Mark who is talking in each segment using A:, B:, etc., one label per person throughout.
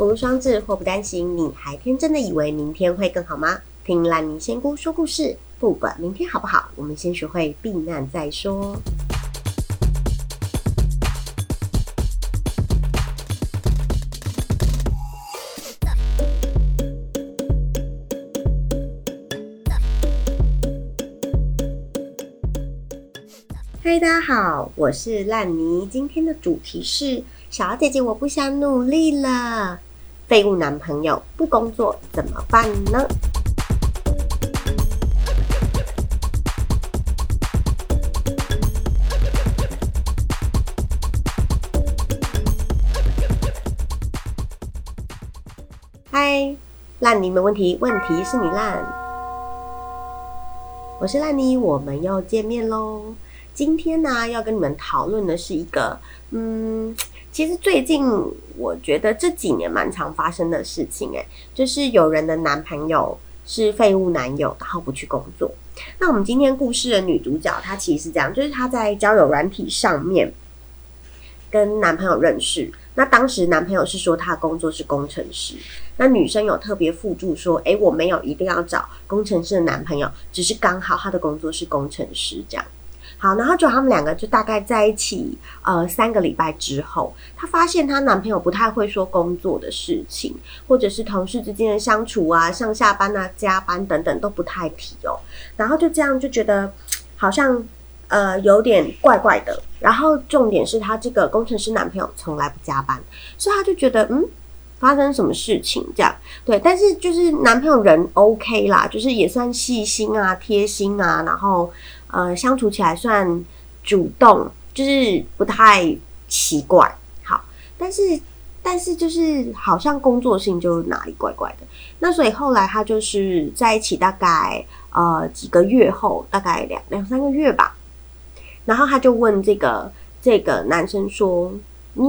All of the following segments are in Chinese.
A: 不如双至，祸不单行，你还天真的以为明天会更好吗？听烂泥仙姑说故事，不管明天好不好，我们先学会避难再说。嗨，大家好，我是烂泥。今天的主题是小姐姐，我不想努力了。废物男朋友不工作怎么办呢？嗨，烂泥没问题，问题是你烂。我是烂泥，我们又见面喽。今天呢，要跟你们讨论的是一个，嗯，其实最近我觉得这几年蛮常发生的事情，诶，就是有人的男朋友是废物男友，然后不去工作。那我们今天故事的女主角，她其实是这样，就是她在交友软体上面跟男朋友认识。那当时男朋友是说他工作是工程师，那女生有特别附注说，诶，我没有一定要找工程师的男朋友，只是刚好他的工作是工程师这样。好，然后就他们两个就大概在一起呃三个礼拜之后，她发现她男朋友不太会说工作的事情，或者是同事之间的相处啊、上下班啊、加班等等都不太提哦。然后就这样就觉得好像呃有点怪怪的。然后重点是她这个工程师男朋友从来不加班，所以她就觉得嗯发生什么事情这样对，但是就是男朋友人 OK 啦，就是也算细心啊、贴心啊，然后。呃，相处起来算主动，就是不太奇怪。好，但是但是就是好像工作性就哪里怪怪的。那所以后来他就是在一起大概呃几个月后，大概两两三个月吧。然后他就问这个这个男生说：“你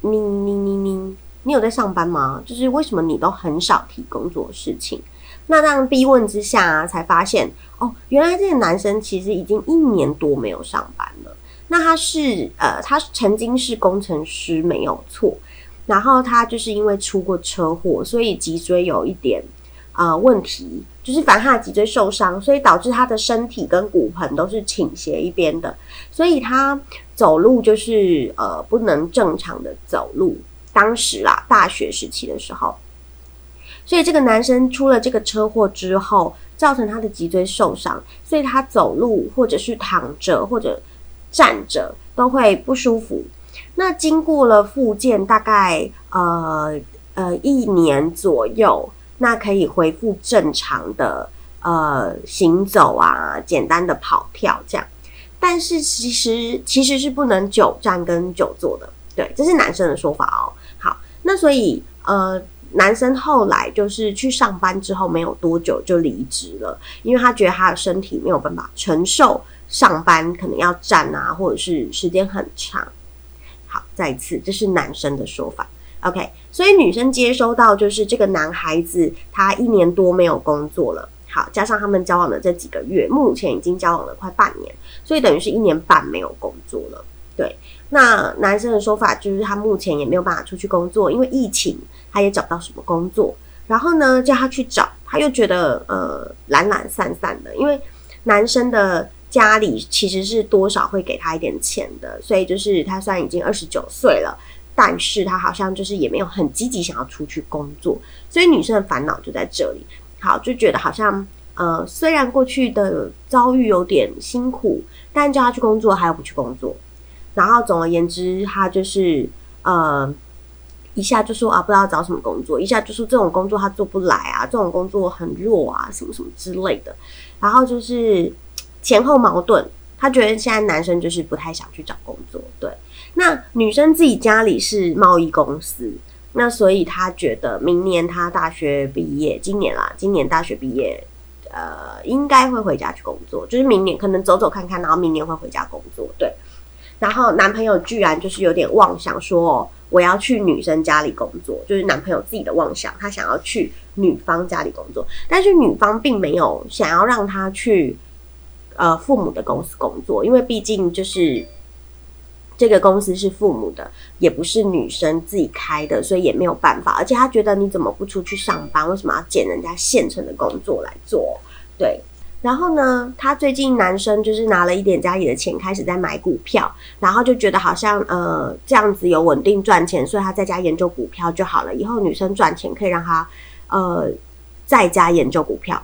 A: 你你你你你有在上班吗？就是为什么你都很少提工作事情？”那这样逼问之下，才发现哦，原来这个男生其实已经一年多没有上班了。那他是呃，他曾经是工程师没有错，然后他就是因为出过车祸，所以脊椎有一点啊问题，就是反正他的脊椎受伤，所以导致他的身体跟骨盆都是倾斜一边的，所以他走路就是呃不能正常的走路。当时啦，大学时期的时候。所以这个男生出了这个车祸之后，造成他的脊椎受伤，所以他走路或者是躺着或者站着都会不舒服。那经过了复健，大概呃呃一年左右，那可以恢复正常的呃行走啊，简单的跑跳这样。但是其实其实是不能久站跟久坐的，对，这是男生的说法哦。好，那所以呃。男生后来就是去上班之后没有多久就离职了，因为他觉得他的身体没有办法承受上班可能要站啊，或者是时间很长。好，再次，这是男生的说法。OK，所以女生接收到就是这个男孩子他一年多没有工作了。好，加上他们交往的这几个月，目前已经交往了快半年，所以等于是一年半没有工作了。对，那男生的说法就是他目前也没有办法出去工作，因为疫情。他也找不到什么工作，然后呢，叫他去找，他又觉得呃懒懒散散的，因为男生的家里其实是多少会给他一点钱的，所以就是他虽然已经二十九岁了，但是他好像就是也没有很积极想要出去工作，所以女生的烦恼就在这里。好，就觉得好像呃虽然过去的遭遇有点辛苦，但叫他去工作，他又不去工作，然后总而言之，他就是呃。一下就说啊，不知道找什么工作；一下就说这种工作他做不来啊，这种工作很弱啊，什么什么之类的。然后就是前后矛盾，他觉得现在男生就是不太想去找工作。对，那女生自己家里是贸易公司，那所以他觉得明年他大学毕业，今年啦，今年大学毕业，呃，应该会回家去工作，就是明年可能走走看看，然后明年会回家工作。对，然后男朋友居然就是有点妄想说。我要去女生家里工作，就是男朋友自己的妄想，他想要去女方家里工作，但是女方并没有想要让他去呃父母的公司工作，因为毕竟就是这个公司是父母的，也不是女生自己开的，所以也没有办法。而且他觉得你怎么不出去上班？为什么要捡人家现成的工作来做？对。然后呢，他最近男生就是拿了一点家里的钱，开始在买股票，然后就觉得好像呃这样子有稳定赚钱，所以他在家研究股票就好了。以后女生赚钱可以让他呃在家研究股票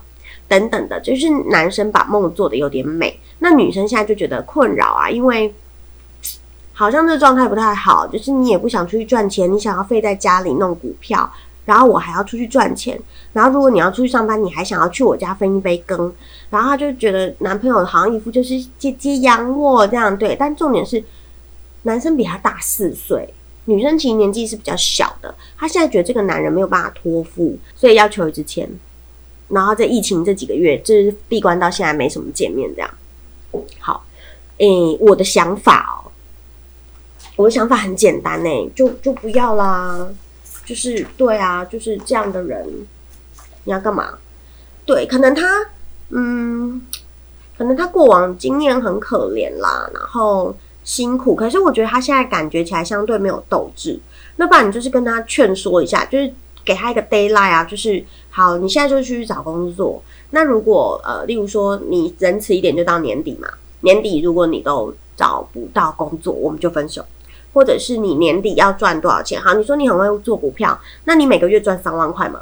A: 等等的，就是男生把梦做的有点美。那女生现在就觉得困扰啊，因为好像这状态不太好，就是你也不想出去赚钱，你想要废在家里弄股票。然后我还要出去赚钱，然后如果你要出去上班，你还想要去我家分一杯羹，然后他就觉得男朋友好像一副就是姐姐养我这样对，但重点是男生比他大四岁，女生其实年纪是比较小的，他现在觉得这个男人没有办法托付，所以要求一支签，然后在疫情这几个月，就是闭关到现在没什么见面这样。好，诶，我的想法哦，我的想法很简单呢，就就不要啦。就是对啊，就是这样的人，你要干嘛？对，可能他，嗯，可能他过往经验很可怜啦，然后辛苦。可是我觉得他现在感觉起来相对没有斗志。那不然你就是跟他劝说一下，就是给他一个 d a y l i g h t 啊，就是好，你现在就去找工作。那如果呃，例如说你仁慈一点，就到年底嘛。年底如果你都找不到工作，我们就分手。或者是你年底要赚多少钱？好，你说你很会做股票，那你每个月赚三万块嘛？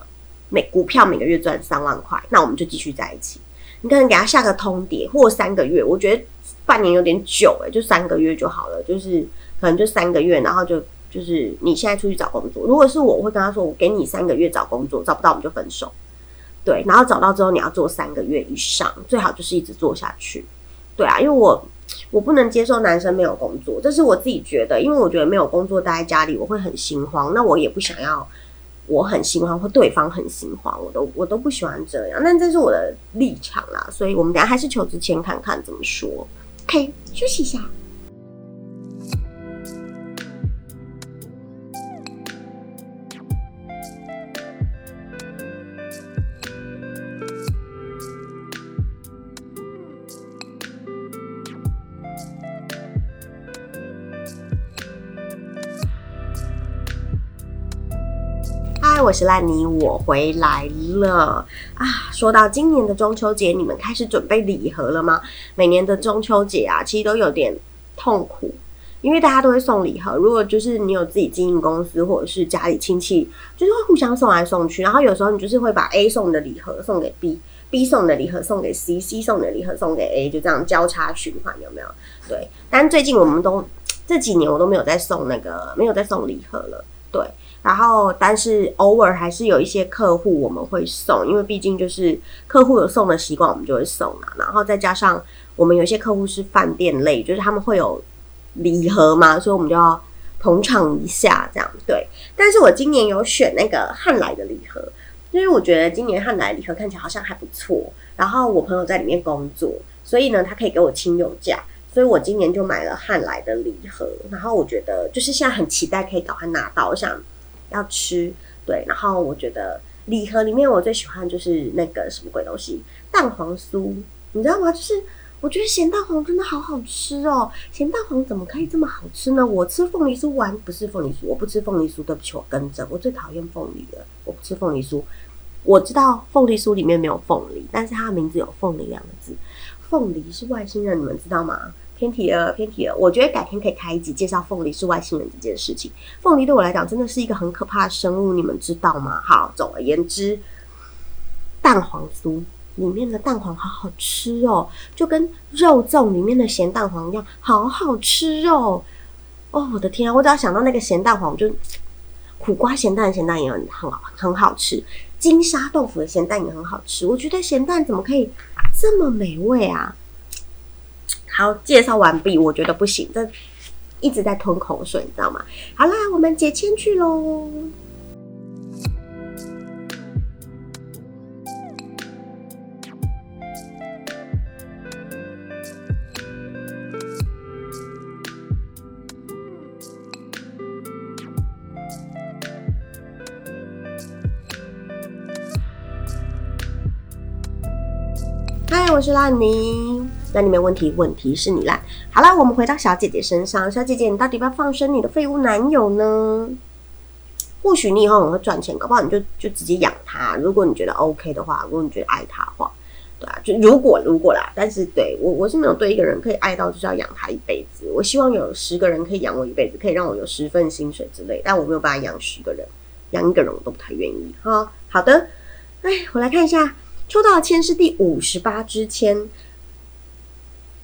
A: 每股票每个月赚三万块，那我们就继续在一起。你可能给他下个通牒，或三个月，我觉得半年有点久诶，就三个月就好了。就是可能就三个月，然后就就是你现在出去找工作。如果是我，我会跟他说，我给你三个月找工作，找不到我们就分手。对，然后找到之后你要做三个月以上，最好就是一直做下去。对啊，因为我。我不能接受男生没有工作，这是我自己觉得，因为我觉得没有工作待在家里，我会很心慌。那我也不想要，我很心慌或对方很心慌，我都我都不喜欢这样。那这是我的立场啦，所以我们等下还是求职前看看怎么说。OK，休息一下。我是烂泥，我回来了啊！说到今年的中秋节，你们开始准备礼盒了吗？每年的中秋节啊，其实都有点痛苦，因为大家都会送礼盒。如果就是你有自己经营公司，或者是家里亲戚，就是会互相送来送去。然后有时候你就是会把 A 送的礼盒送给 B，B 送的礼盒送给 C，C 送的礼盒送给 A，就这样交叉循环，有没有？对。但最近我们都这几年我都没有再送那个，没有再送礼盒了。对。然后，但是偶尔还是有一些客户我们会送，因为毕竟就是客户有送的习惯，我们就会送啊。然后再加上我们有些客户是饭店类，就是他们会有礼盒嘛，所以我们就要捧场一下，这样对。但是我今年有选那个汉来的礼盒，因为我觉得今年汉来礼盒看起来好像还不错。然后我朋友在里面工作，所以呢，他可以给我亲友价，所以我今年就买了汉来的礼盒。然后我觉得就是现在很期待可以赶快拿到，我想。要吃对，然后我觉得礼盒里面我最喜欢就是那个什么鬼东西蛋黄酥，你知道吗？就是我觉得咸蛋黄真的好好吃哦，咸蛋黄怎么可以这么好吃呢？我吃凤梨酥完不是凤梨酥，我不吃凤梨酥，对不起，我更正，我最讨厌凤梨了，我不吃凤梨酥。我知道凤梨酥里面没有凤梨，但是它的名字有凤梨两个字，凤梨是外星人，你们知道吗？偏题了，偏题了。我觉得改天可以开一集介绍凤梨是外星人这件事情。凤梨对我来讲真的是一个很可怕的生物，你们知道吗？好，总而言之，蛋黄酥里面的蛋黄好好吃哦，就跟肉粽里面的咸蛋黄一样，好好吃哦。哦，我的天啊！我只要想到那个咸蛋黄，就苦瓜咸蛋咸蛋也很很好很好吃，金沙豆腐的咸蛋也很好吃。我觉得咸蛋怎么可以这么美味啊？好，介绍完毕，我觉得不行，这一直在吞口水，你知道吗？好啦，我们解签去喽。嗨，我是烂泥。那你没问题，问题是你啦。好了，我们回到小姐姐身上，小姐姐，你到底要不要放生你的废物男友呢？或许你以后很会赚钱，搞不好你就就直接养他。如果你觉得 OK 的话，如果你觉得爱他的话，对啊，就如果如果啦，但是对我我是没有对一个人可以爱到就是要养他一辈子。我希望有十个人可以养我一辈子，可以让我有十份薪水之类，但我没有办法养十个人，养一个人我都不太愿意。哈，好的，哎，我来看一下，抽到的签是第五十八支签，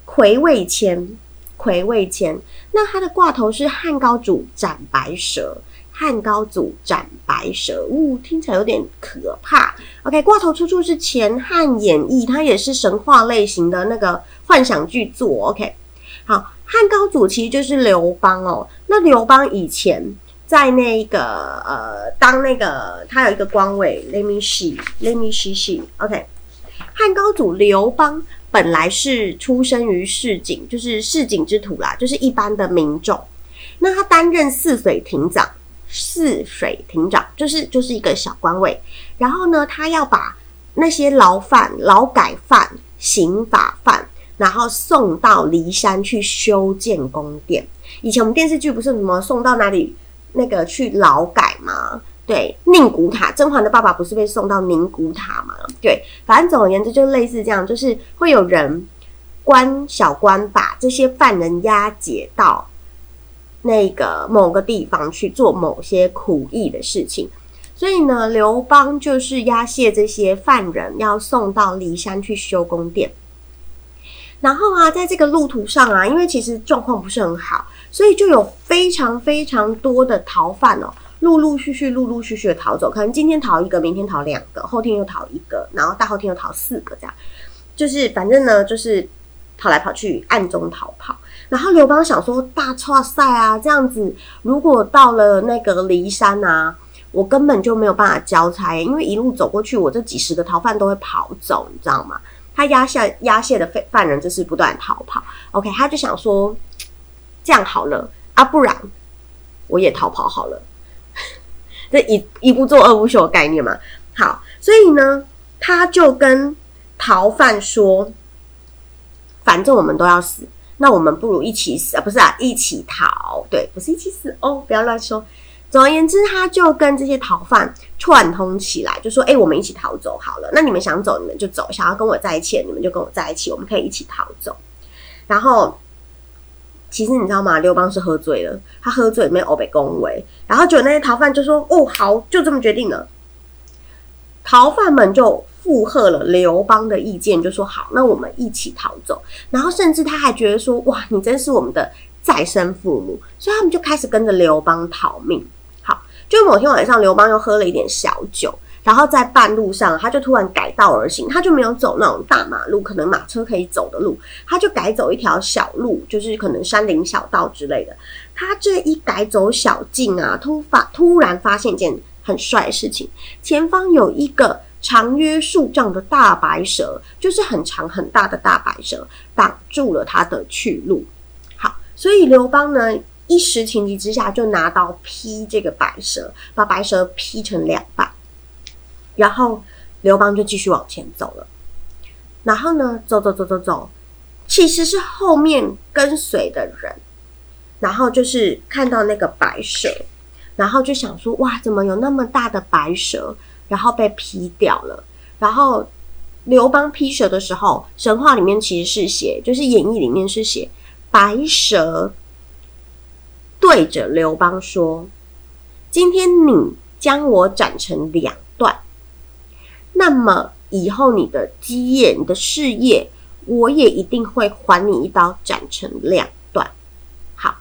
A: 魁位签，魁位签。那它的挂头是汉高祖斩白蛇。汉高祖斩白蛇，呜，听起来有点可怕。OK，挂头出处是《前汉演义》，它也是神话类型的那个幻想剧作。OK，好，汉高祖其实就是刘邦哦。那刘邦以前在那个呃，当那个他有一个官位，Let me see，Let me see see。OK，汉高祖刘邦本来是出生于市井，就是市井之徒啦，就是一般的民众。那他担任泗水亭长。泗水亭长就是就是一个小官位，然后呢，他要把那些劳犯、劳改犯、刑法犯，然后送到骊山去修建宫殿。以前我们电视剧不是什么送到哪里那个去劳改吗？对，宁古塔，甄嬛的爸爸不是被送到宁古塔吗？对，反正总而言之就类似这样，就是会有人官小官把这些犯人押解到。那个某个地方去做某些苦役的事情，所以呢，刘邦就是押解这些犯人，要送到骊山去修宫殿。然后啊，在这个路途上啊，因为其实状况不是很好，所以就有非常非常多的逃犯哦，陆陆续续、陆陆续续的逃走。可能今天逃一个，明天逃两个，后天又逃一个，然后大后天又逃四个，这样就是反正呢，就是跑来跑去，暗中逃跑。然后刘邦想说：“大差赛啊，这样子，如果到了那个骊山啊，我根本就没有办法交差，因为一路走过去，我这几十个逃犯都会跑走，你知道吗？他压下压线的犯犯人就是不断逃跑。OK，他就想说，这样好了啊，不然我也逃跑好了。这一一不做二不休的概念嘛。好，所以呢，他就跟逃犯说，反正我们都要死。”那我们不如一起死啊？不是啊，一起逃。对，不是一起死哦，不要乱说。总而言之，他就跟这些逃犯串通起来，就说：“哎，我们一起逃走好了。那你们想走，你们就走；想要跟我在一起，你们就跟我在一起，我们可以一起逃走。”然后，其实你知道吗？刘邦是喝醉了，他喝醉里面欧北恭维，然后就那些逃犯就说：“哦，好，就这么决定了。”逃犯们就。附和了刘邦的意见，就说好，那我们一起逃走。然后甚至他还觉得说，哇，你真是我们的再生父母，所以他们就开始跟着刘邦逃命。好，就某天晚上，刘邦又喝了一点小酒，然后在半路上，他就突然改道而行，他就没有走那种大马路，可能马车可以走的路，他就改走一条小路，就是可能山林小道之类的。他这一改走小径啊，突发突然发现一件很帅的事情，前方有一个。长约数丈的大白蛇，就是很长很大的大白蛇，挡住了他的去路。好，所以刘邦呢，一时情急之下就拿刀劈这个白蛇，把白蛇劈成两半。然后刘邦就继续往前走了。然后呢，走走走走走，其实是后面跟随的人，然后就是看到那个白蛇，然后就想说：哇，怎么有那么大的白蛇？然后被劈掉了。然后刘邦劈蛇的时候，神话里面其实是写，就是演义里面是写白蛇对着刘邦说：“今天你将我斩成两段，那么以后你的基业、你的事业，我也一定会还你一刀，斩成两段。”好，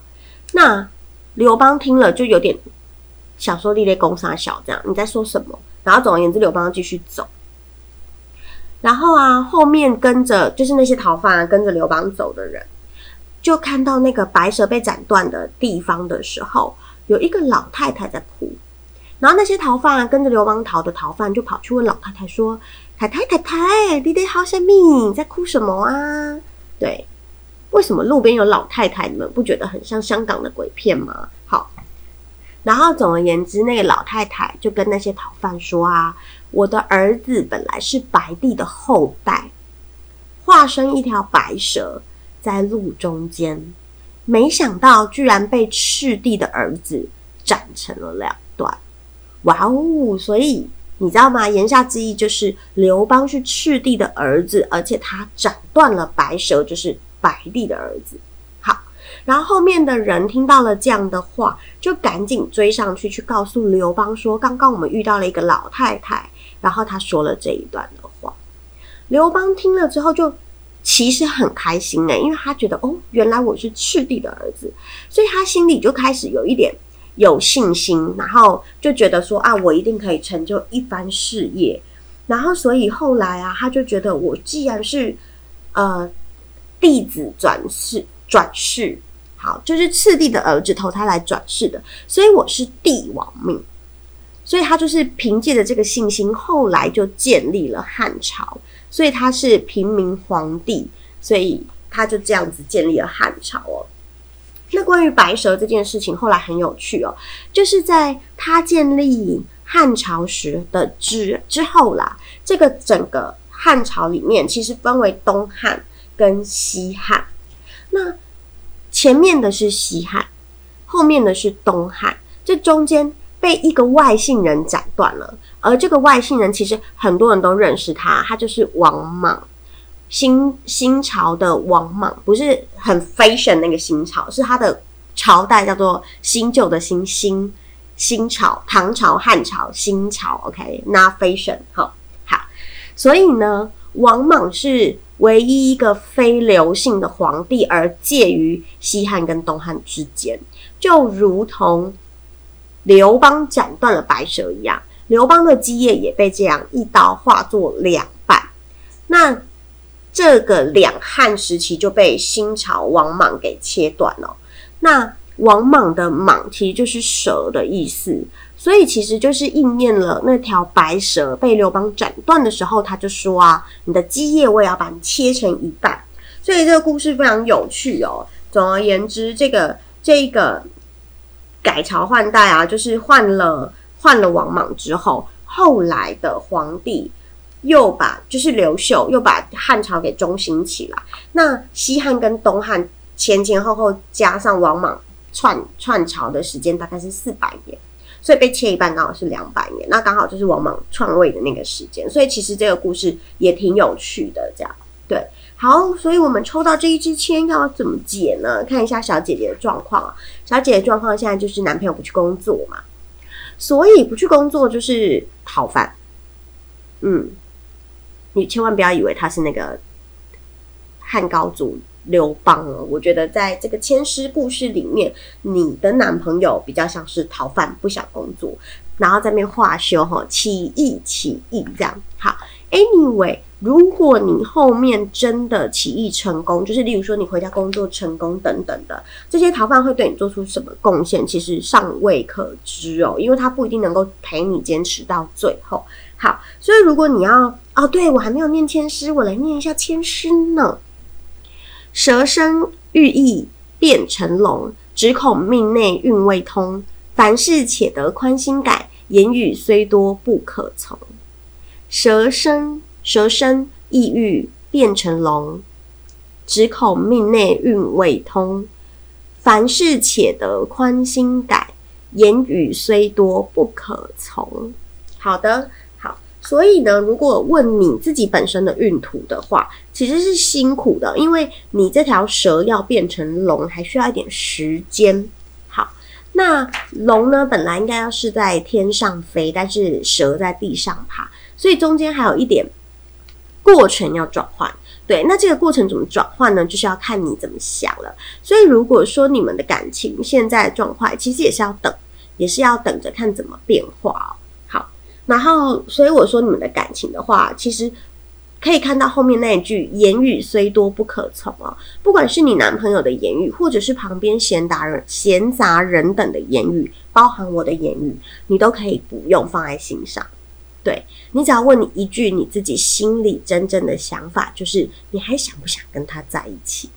A: 那刘邦听了就有点想说：“立立功杀小，这样你在说什么？”然后总而言之，刘邦继续走。然后啊，后面跟着就是那些逃犯啊，跟着刘邦走的人，就看到那个白蛇被斩断的地方的时候，有一个老太太在哭。然后那些逃犯，跟着刘邦逃的逃犯就跑去问老太太说：“太太太太，你得好什么？你在哭什么啊？”对，为什么路边有老太太？你们不觉得很像香港的鬼片吗？好。然后，总而言之，那个老太太就跟那些逃犯说：“啊，我的儿子本来是白帝的后代，化身一条白蛇在路中间，没想到居然被赤帝的儿子斩成了两段。哇哦！所以你知道吗？言下之意就是刘邦是赤帝的儿子，而且他斩断了白蛇，就是白帝的儿子。好，然后后面的人听到了这样的话，就赶紧追上去，去告诉刘邦说：“刚刚我们遇到了一个老太太，然后她说了这一段的话。”刘邦听了之后，就其实很开心诶，因为他觉得哦，原来我是赤帝的儿子，所以他心里就开始有一点。有信心，然后就觉得说啊，我一定可以成就一番事业。然后，所以后来啊，他就觉得我既然是呃弟子转世转世，好，就是次帝的儿子投胎来转世的，所以我是帝王命。所以他就是凭借着这个信心，后来就建立了汉朝。所以他是平民皇帝，所以他就这样子建立了汉朝哦。那关于白蛇这件事情，后来很有趣哦，就是在他建立汉朝时的之之后啦，这个整个汉朝里面其实分为东汉跟西汉，那前面的是西汉，后面的是东汉，这中间被一个外姓人斩断了，而这个外姓人其实很多人都认识他，他就是王莽。新新朝的王莽不是很 fashion 那个新朝，是他的朝代叫做新旧的新新新朝，唐朝、汉朝、新朝，OK，那 fashion，好，好，所以呢，王莽是唯一一个非刘姓的皇帝，而介于西汉跟东汉之间，就如同刘邦斩断了白蛇一样，刘邦的基业也被这样一刀划作两半，那。这个两汉时期就被新朝王莽给切断了。那王莽的莽其实就是蛇的意思，所以其实就是应验了那条白蛇被刘邦斩断的时候，他就说啊，你的基业我也要把你切成一半。所以这个故事非常有趣哦。总而言之，这个这个改朝换代啊，就是换了换了王莽之后，后来的皇帝。又把就是刘秀又把汉朝给中兴起来，那西汉跟东汉前前后后加上王莽篡篡朝的时间大概是四百年，所以被切一半刚好是两百年，那刚好就是王莽篡位的那个时间，所以其实这个故事也挺有趣的，这样对。好，所以我们抽到这一支签要怎么解呢？看一下小姐姐的状况啊，小姐姐状况现在就是男朋友不去工作嘛，所以不去工作就是讨饭，嗯。你千万不要以为他是那个汉高祖刘邦哦，我觉得在这个千师故事里面，你的男朋友比较像是逃犯，不想工作，然后在那边化修哈，起义起义这样。好，Anyway，如果你后面真的起义成功，就是例如说你回家工作成功等等的，这些逃犯会对你做出什么贡献，其实尚未可知哦，因为他不一定能够陪你坚持到最后。好，所以如果你要哦，对我还没有念千诗，我来念一下千诗呢。蛇身寓意变成龙，只恐命内运未通。凡事且得宽心改，言语虽多不可从。蛇身蛇身意欲变成龙，只恐命内运未通。凡事且得宽心改，言语虽多不可从。好的。所以呢，如果问你自己本身的运途的话，其实是辛苦的，因为你这条蛇要变成龙，还需要一点时间。好，那龙呢，本来应该要是在天上飞，但是蛇在地上爬，所以中间还有一点过程要转换。对，那这个过程怎么转换呢？就是要看你怎么想了。所以如果说你们的感情现在状况，其实也是要等，也是要等着看怎么变化哦。然后，所以我说你们的感情的话，其实可以看到后面那一句“言语虽多不可从”哦。不管是你男朋友的言语，或者是旁边闲杂人、闲杂人等的言语，包含我的言语，你都可以不用放在心上。对你只要问你一句你自己心里真正的想法，就是你还想不想跟他在一起？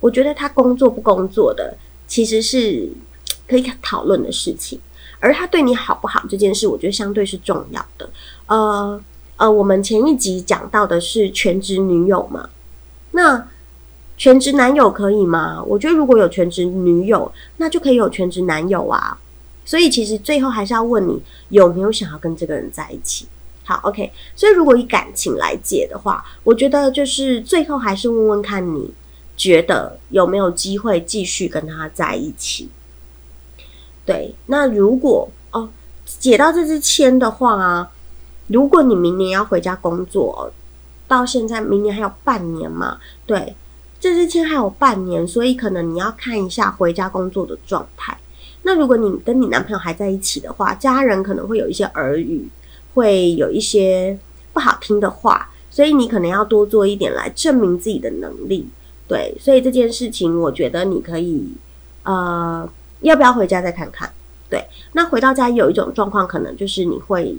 A: 我觉得他工作不工作的，其实是可以讨论的事情。而他对你好不好这件事，我觉得相对是重要的。呃呃，我们前一集讲到的是全职女友嘛，那全职男友可以吗？我觉得如果有全职女友，那就可以有全职男友啊。所以其实最后还是要问你有没有想要跟这个人在一起。好，OK。所以如果以感情来解的话，我觉得就是最后还是问问看你觉得有没有机会继续跟他在一起。对，那如果哦解到这支签的话啊，如果你明年要回家工作，到现在明年还有半年嘛？对，这支签还有半年，所以可能你要看一下回家工作的状态。那如果你跟你男朋友还在一起的话，家人可能会有一些耳语，会有一些不好听的话，所以你可能要多做一点来证明自己的能力。对，所以这件事情，我觉得你可以，呃，要不要回家再看看？对，那回到家有一种状况，可能就是你会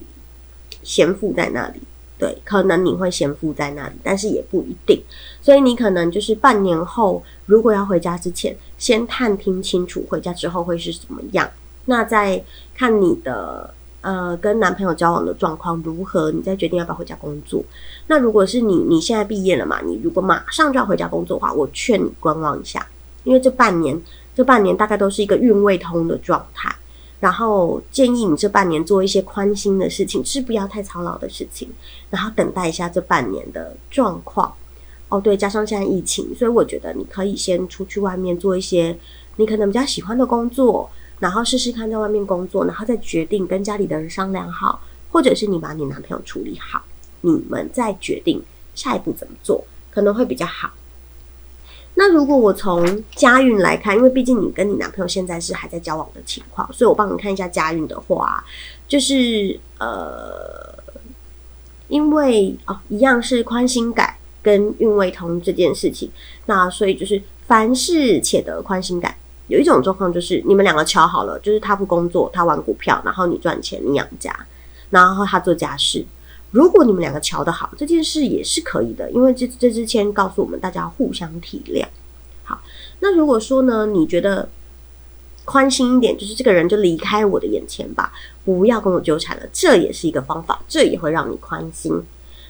A: 先附在那里。对，可能你会先附在那里，但是也不一定。所以你可能就是半年后，如果要回家之前，先探听清楚回家之后会是怎么样。那再看你的呃跟男朋友交往的状况如何，你再决定要不要回家工作。那如果是你你现在毕业了嘛，你如果马上就要回家工作的话，我劝你观望一下，因为这半年这半年大概都是一个运未通的状态。然后建议你这半年做一些宽心的事情，是不要太操劳的事情，然后等待一下这半年的状况。哦，对，加上现在疫情，所以我觉得你可以先出去外面做一些你可能比较喜欢的工作，然后试试看在外面工作，然后再决定跟家里的人商量好，或者是你把你男朋友处理好，你们再决定下一步怎么做，可能会比较好。那如果我从家运来看，因为毕竟你跟你男朋友现在是还在交往的情况，所以我帮你看一下家运的话，就是呃，因为哦，一样是宽心感跟运未通这件事情，那所以就是凡事且得宽心感。有一种状况就是你们两个敲好了，就是他不工作，他玩股票，然后你赚钱，你养家，然后他做家事。如果你们两个瞧得好，这件事也是可以的，因为这这支签告诉我们大家互相体谅。好，那如果说呢，你觉得宽心一点，就是这个人就离开我的眼前吧，不要跟我纠缠了，这也是一个方法，这也会让你宽心。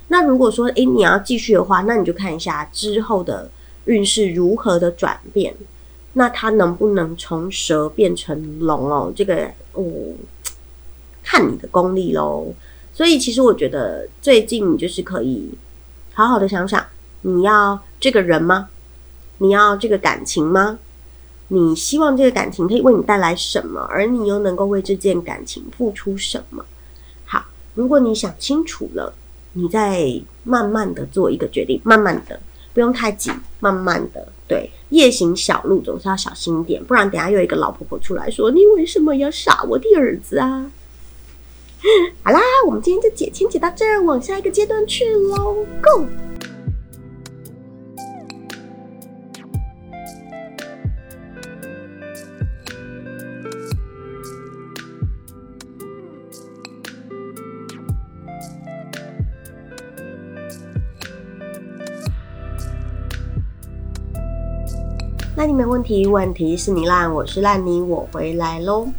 A: 那如果说诶你要继续的话，那你就看一下之后的运势如何的转变，那他能不能从蛇变成龙哦？这个哦，看你的功力喽。所以，其实我觉得最近你就是可以好好的想想，你要这个人吗？你要这个感情吗？你希望这个感情可以为你带来什么？而你又能够为这件感情付出什么？好，如果你想清楚了，你再慢慢的做一个决定，慢慢的，不用太急，慢慢的。对，夜行小路总是要小心一点，不然等下又一个老婆婆出来说：“你为什么要杀我的儿子啊？” 好啦，我们今天就解签解到这儿，往下一个阶段去喽，Go！那你没问题，问题是你烂，我是烂泥，我回来喽。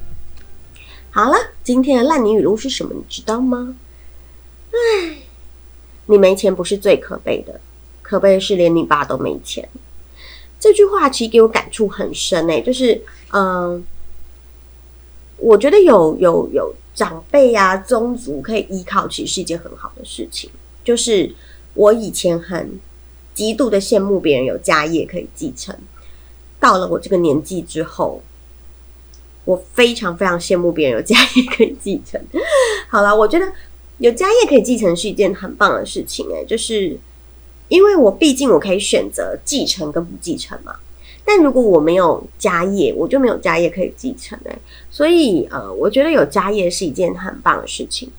A: 好了，今天的烂泥语录是什么？你知道吗？唉，你没钱不是最可悲的，可悲的是连你爸都没钱。这句话其实给我感触很深诶，就是嗯，我觉得有有有长辈呀、宗族可以依靠，其实是一件很好的事情。就是我以前很极度的羡慕别人有家业可以继承，到了我这个年纪之后。我非常非常羡慕别人有家业可以继承。好了，我觉得有家业可以继承是一件很棒的事情诶，就是因为我毕竟我可以选择继承跟不继承嘛。但如果我没有家业，我就没有家业可以继承诶。所以呃，我觉得有家业是一件很棒的事情。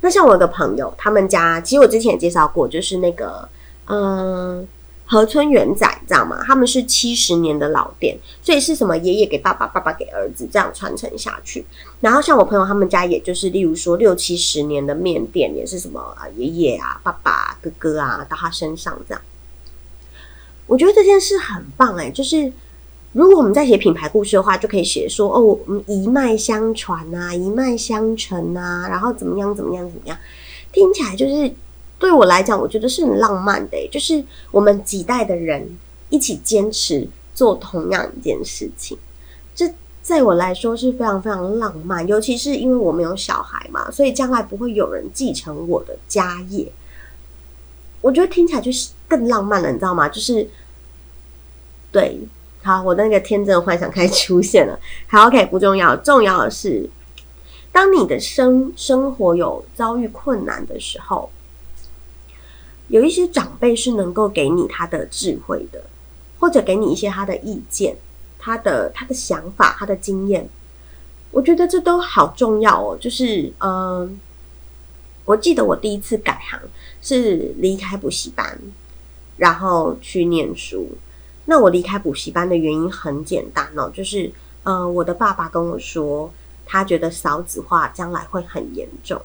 A: 那像我的朋友，他们家其实我之前也介绍过，就是那个嗯。河村元仔，知道吗？他们是七十年的老店，所以是什么爷爷给爸爸，爸爸给儿子，这样传承下去。然后像我朋友他们家，也就是例如说六七十年的面店，也是什么啊爷爷啊、爸爸、哥哥啊到他身上这样。我觉得这件事很棒哎，就是如果我们在写品牌故事的话，就可以写说哦，我们一脉相传啊，一脉相承啊，然后怎么样怎么样怎么样，听起来就是对我来讲，我觉得是很浪漫的，就是我们几代的人一起坚持做同样一件事情，这在我来说是非常非常浪漫。尤其是因为我没有小孩嘛，所以将来不会有人继承我的家业。我觉得听起来就是更浪漫了，你知道吗？就是对，好，我的那个天真的幻想开始出现了。好，OK，不重要，重要的是，当你的生生活有遭遇困难的时候。有一些长辈是能够给你他的智慧的，或者给你一些他的意见、他的他的想法、他的经验。我觉得这都好重要哦。就是，嗯，我记得我第一次改行是离开补习班，然后去念书。那我离开补习班的原因很简单哦，就是，嗯，我的爸爸跟我说，他觉得少子化将来会很严重。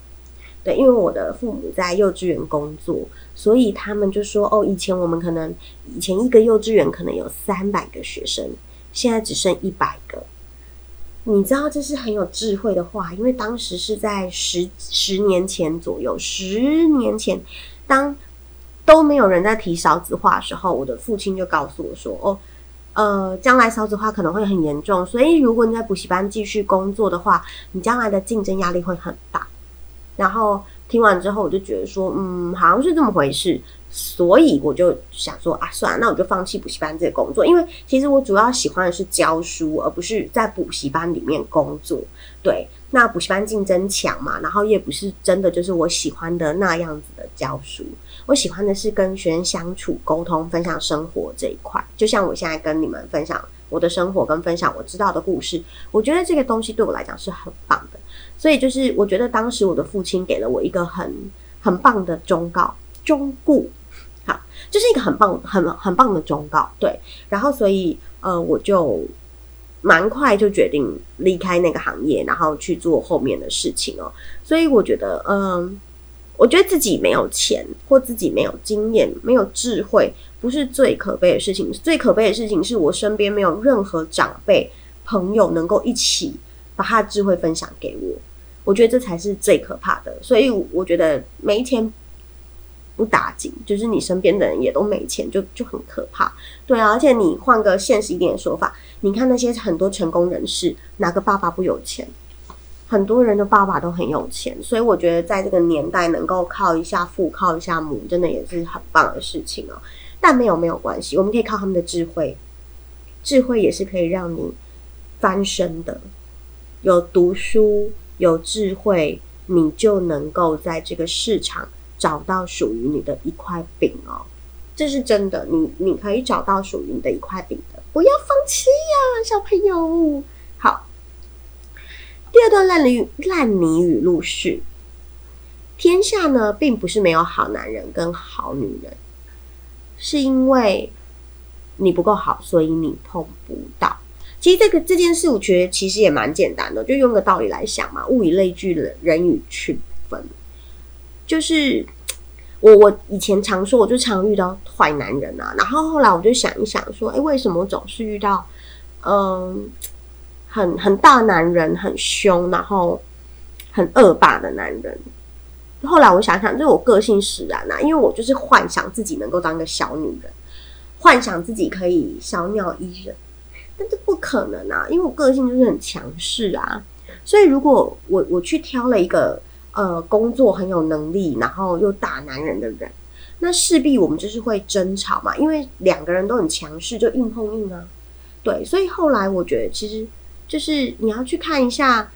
A: 对，因为我的父母在幼稚园工作，所以他们就说：“哦，以前我们可能以前一个幼稚园可能有三百个学生，现在只剩一百个。”你知道这是很有智慧的话，因为当时是在十十年前左右，十年前当都没有人在提少子化的时候，我的父亲就告诉我说：“哦，呃，将来少子化可能会很严重，所以如果你在补习班继续工作的话，你将来的竞争压力会很大。”然后听完之后，我就觉得说，嗯，好像是这么回事，所以我就想说啊，算了，那我就放弃补习班这个工作，因为其实我主要喜欢的是教书，而不是在补习班里面工作。对，那补习班竞争强嘛，然后也不是真的就是我喜欢的那样子的教书，我喜欢的是跟学生相处、沟通、分享生活这一块，就像我现在跟你们分享我的生活，跟分享我知道的故事，我觉得这个东西对我来讲是很棒的。所以就是，我觉得当时我的父亲给了我一个很很棒的忠告，忠固，好，就是一个很棒、很很棒的忠告。对，然后所以呃，我就蛮快就决定离开那个行业，然后去做后面的事情哦。所以我觉得，嗯，我觉得自己没有钱或自己没有经验、没有智慧，不是最可悲的事情。最可悲的事情是我身边没有任何长辈朋友能够一起把他的智慧分享给我。我觉得这才是最可怕的，所以我觉得没钱不打紧，就是你身边的人也都没钱，就就很可怕。对啊，而且你换个现实一点的说法，你看那些很多成功人士，哪个爸爸不有钱？很多人的爸爸都很有钱，所以我觉得在这个年代能够靠一下父、靠一下母，真的也是很棒的事情哦。但没有没有关系，我们可以靠他们的智慧，智慧也是可以让你翻身的。有读书。有智慧，你就能够在这个市场找到属于你的一块饼哦，这是真的。你你可以找到属于你的一块饼的，不要放弃呀，小朋友。好，第二段烂泥烂泥语录是：天下呢，并不是没有好男人跟好女人，是因为你不够好，所以你碰不到。其实这个这件事，我觉得其实也蛮简单的，就用个道理来想嘛，物以类聚，人人以群分。就是我我以前常说，我就常遇到坏男人啊，然后后来我就想一想，说，哎，为什么总是遇到嗯很很大男人，很凶，然后很恶霸的男人？后来我想想，就我个性使然啊，因为我就是幻想自己能够当个小女人，幻想自己可以小鸟依人。但这不可能啊，因为我个性就是很强势啊，所以如果我我去挑了一个呃工作很有能力，然后又大男人的人，那势必我们就是会争吵嘛，因为两个人都很强势，就硬碰硬啊。对，所以后来我觉得其实就是你要去看一下，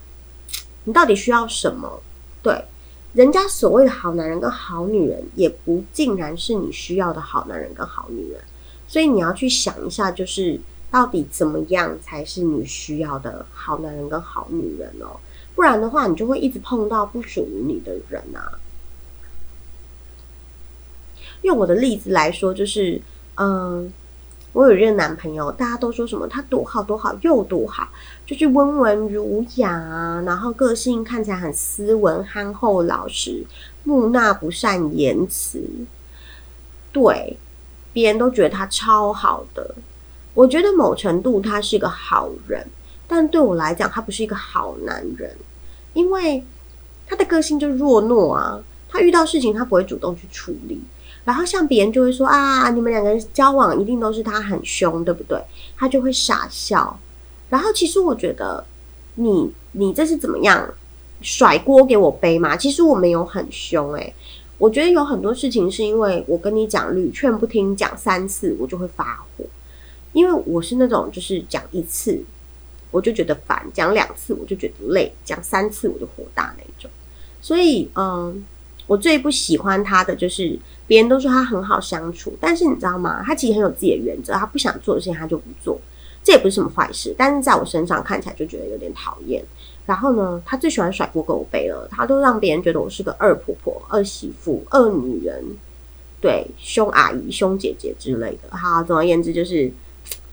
A: 你到底需要什么。对，人家所谓的好男人跟好女人，也不尽然是你需要的好男人跟好女人，所以你要去想一下，就是。到底怎么样才是你需要的好男人跟好女人哦？不然的话，你就会一直碰到不属于你的人啊。用我的例子来说，就是，嗯，我有一任男朋友，大家都说什么他多好多好又多好，就是温文儒雅啊，然后个性看起来很斯文、憨厚、老实、木讷、不善言辞，对，别人都觉得他超好的。我觉得某程度他是一个好人，但对我来讲，他不是一个好男人，因为他的个性就弱懦啊，他遇到事情他不会主动去处理。然后像别人就会说啊，你们两个人交往一定都是他很凶，对不对？他就会傻笑。然后其实我觉得，你你这是怎么样甩锅给我背嘛？其实我没有很凶诶，我觉得有很多事情是因为我跟你讲屡劝不听，讲三次我就会发火，因为我是那种就是讲一次我就觉得烦，讲两次我就觉得累，讲三次我就火大那种。所以嗯。我最不喜欢他的就是别人都说他很好相处，但是你知道吗？他其实很有自己的原则，他不想做的事情他就不做，这也不是什么坏事。但是在我身上看起来就觉得有点讨厌。然后呢，他最喜欢甩锅给我背了，他都让别人觉得我是个二婆婆、二媳妇、二女人，对，凶阿姨、凶姐姐之类的。好，总而言之，就是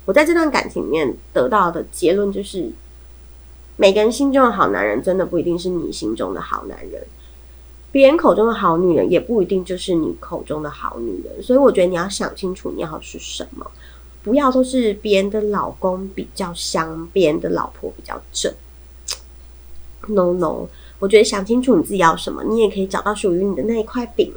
A: 我在这段感情里面得到的结论就是，每个人心中的好男人，真的不一定是你心中的好男人。别人口中的好女人也不一定就是你口中的好女人，所以我觉得你要想清楚你要是什么，不要都是别人的老公比较香，别人的老婆比较正。No No，我觉得想清楚你自己要什么，你也可以找到属于你的那一块饼，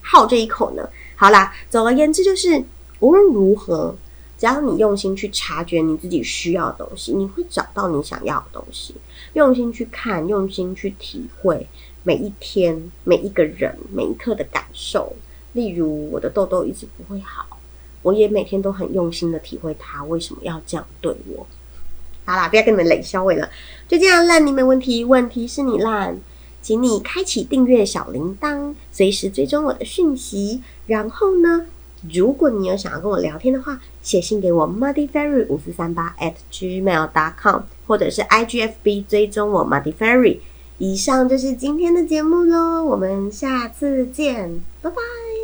A: 好这一口呢。好啦，总而言之就是，无论如何，只要你用心去察觉你自己需要的东西，你会找到你想要的东西。用心去看，用心去体会。每一天，每一个人，每一刻的感受。例如，我的痘痘一直不会好，我也每天都很用心的体会他为什么要这样对我。好啦，不要跟你们冷笑话了，就这样烂，你没问题，问题是你烂，请你开启订阅小铃铛，随时追踪我的讯息。然后呢，如果你有想要跟我聊天的话，写信给我 muddy fairy 五四三八 at gmail dot com，或者是 igfb 追踪我 muddy fairy。以上就是今天的节目喽，我们下次见，拜拜。